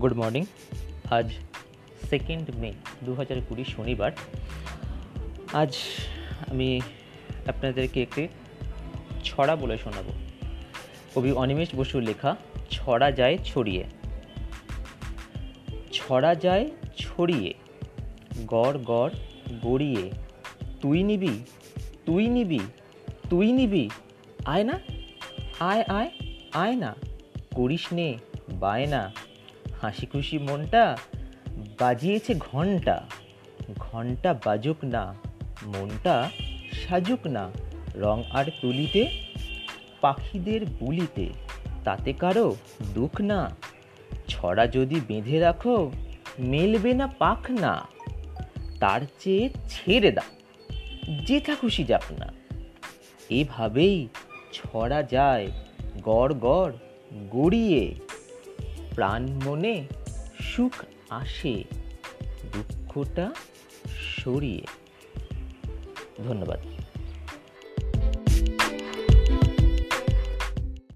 Good morning আজ second May দু হাজার কুড়ি শনিবার। আজ আমি আপনাদেরকে একটি ছড়া বলে শোনাবো। কবি অনিমেষ বসুর লেখা, ছড়া যায় ছড়িয়ে। ছড়া যায় ছড়িয়ে, গড় গড় গড়িয়ে। তুই নিবি তুই নিবি তুই নিবি। আয় না, আয় আয় আয় না। করিস নে বায়না হাসি খুশি মনটা বাজিয়েছে ঘণ্টা। ঘণ্টা বাজুক না, মনটা সাজুক না। রং আর তুলিতে, পাখিদের বুলিতে, তাতে কারও দুঃখ না। ছড়া যদি বেঁধে রাখো, মেলবে না পাখ না। তার চেয়ে ছেড়ে দাও, যেথা খুশি যাক না। এভাবেই ছড়া যায় গড় গড় গড়িয়ে প্রাণ মনে সুখ আসে দুঃখটা সরিয়ে। ধন্যবাদ।